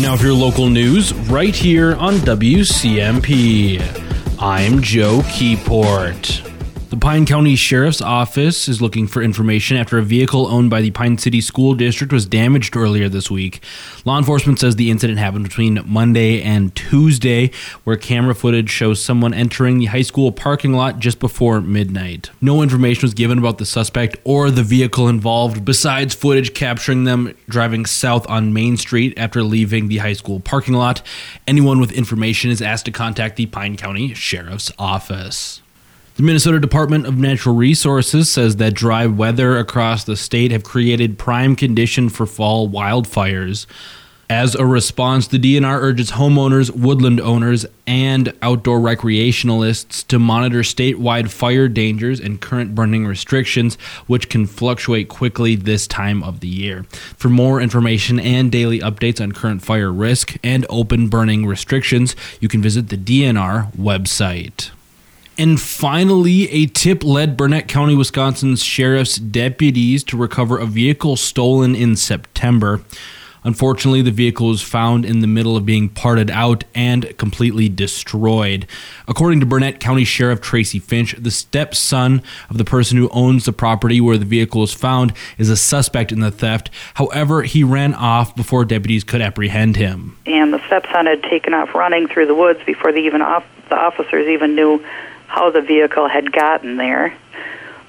Now, for your local news, right here on WCMP, I'm Joe Keyport. Pine County Sheriff's Office is looking for information after a vehicle owned by the Pine City School District was damaged earlier this week. Law enforcement says the incident happened between Monday and Tuesday, where camera footage shows someone entering the high school parking lot just before midnight. No information was given about the suspect or the vehicle involved, besides footage capturing them driving south on Main Street after leaving the high school parking lot. Anyone with information is asked to contact the Pine County Sheriff's Office. The Minnesota Department of Natural Resources says that dry weather across the state have created prime condition for fall wildfires. As a response, the DNR urges homeowners, woodland owners, and outdoor recreationalists to monitor statewide fire dangers and current burning restrictions, which can fluctuate quickly this time of the year. For more information and daily updates on current fire risk and open burning restrictions, you can visit the DNR website. And finally, a tip led Burnett County, Wisconsin's sheriff's deputies to recover a vehicle stolen in September. Unfortunately, the vehicle was found in the middle of being parted out and completely destroyed. According to Burnett County Sheriff Tracy Finch, the stepson of the person who owns the property where the vehicle was found is a suspect in the theft. However, he ran off before deputies could apprehend him. And the stepson had taken off running through the woods before the even off, the officers even knew how the vehicle had gotten there.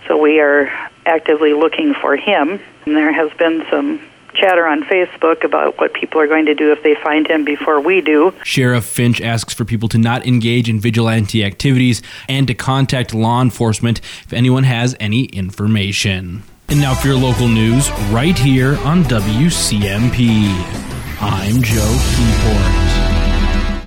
So we are actively looking for him. And there has been some chatter on Facebook about what people are going to do if they find him before we do. Sheriff Finch asks for people to not engage in vigilante activities and to contact law enforcement if anyone has any information. And now for your local news, right here on WCMP. I'm Joe Keyport.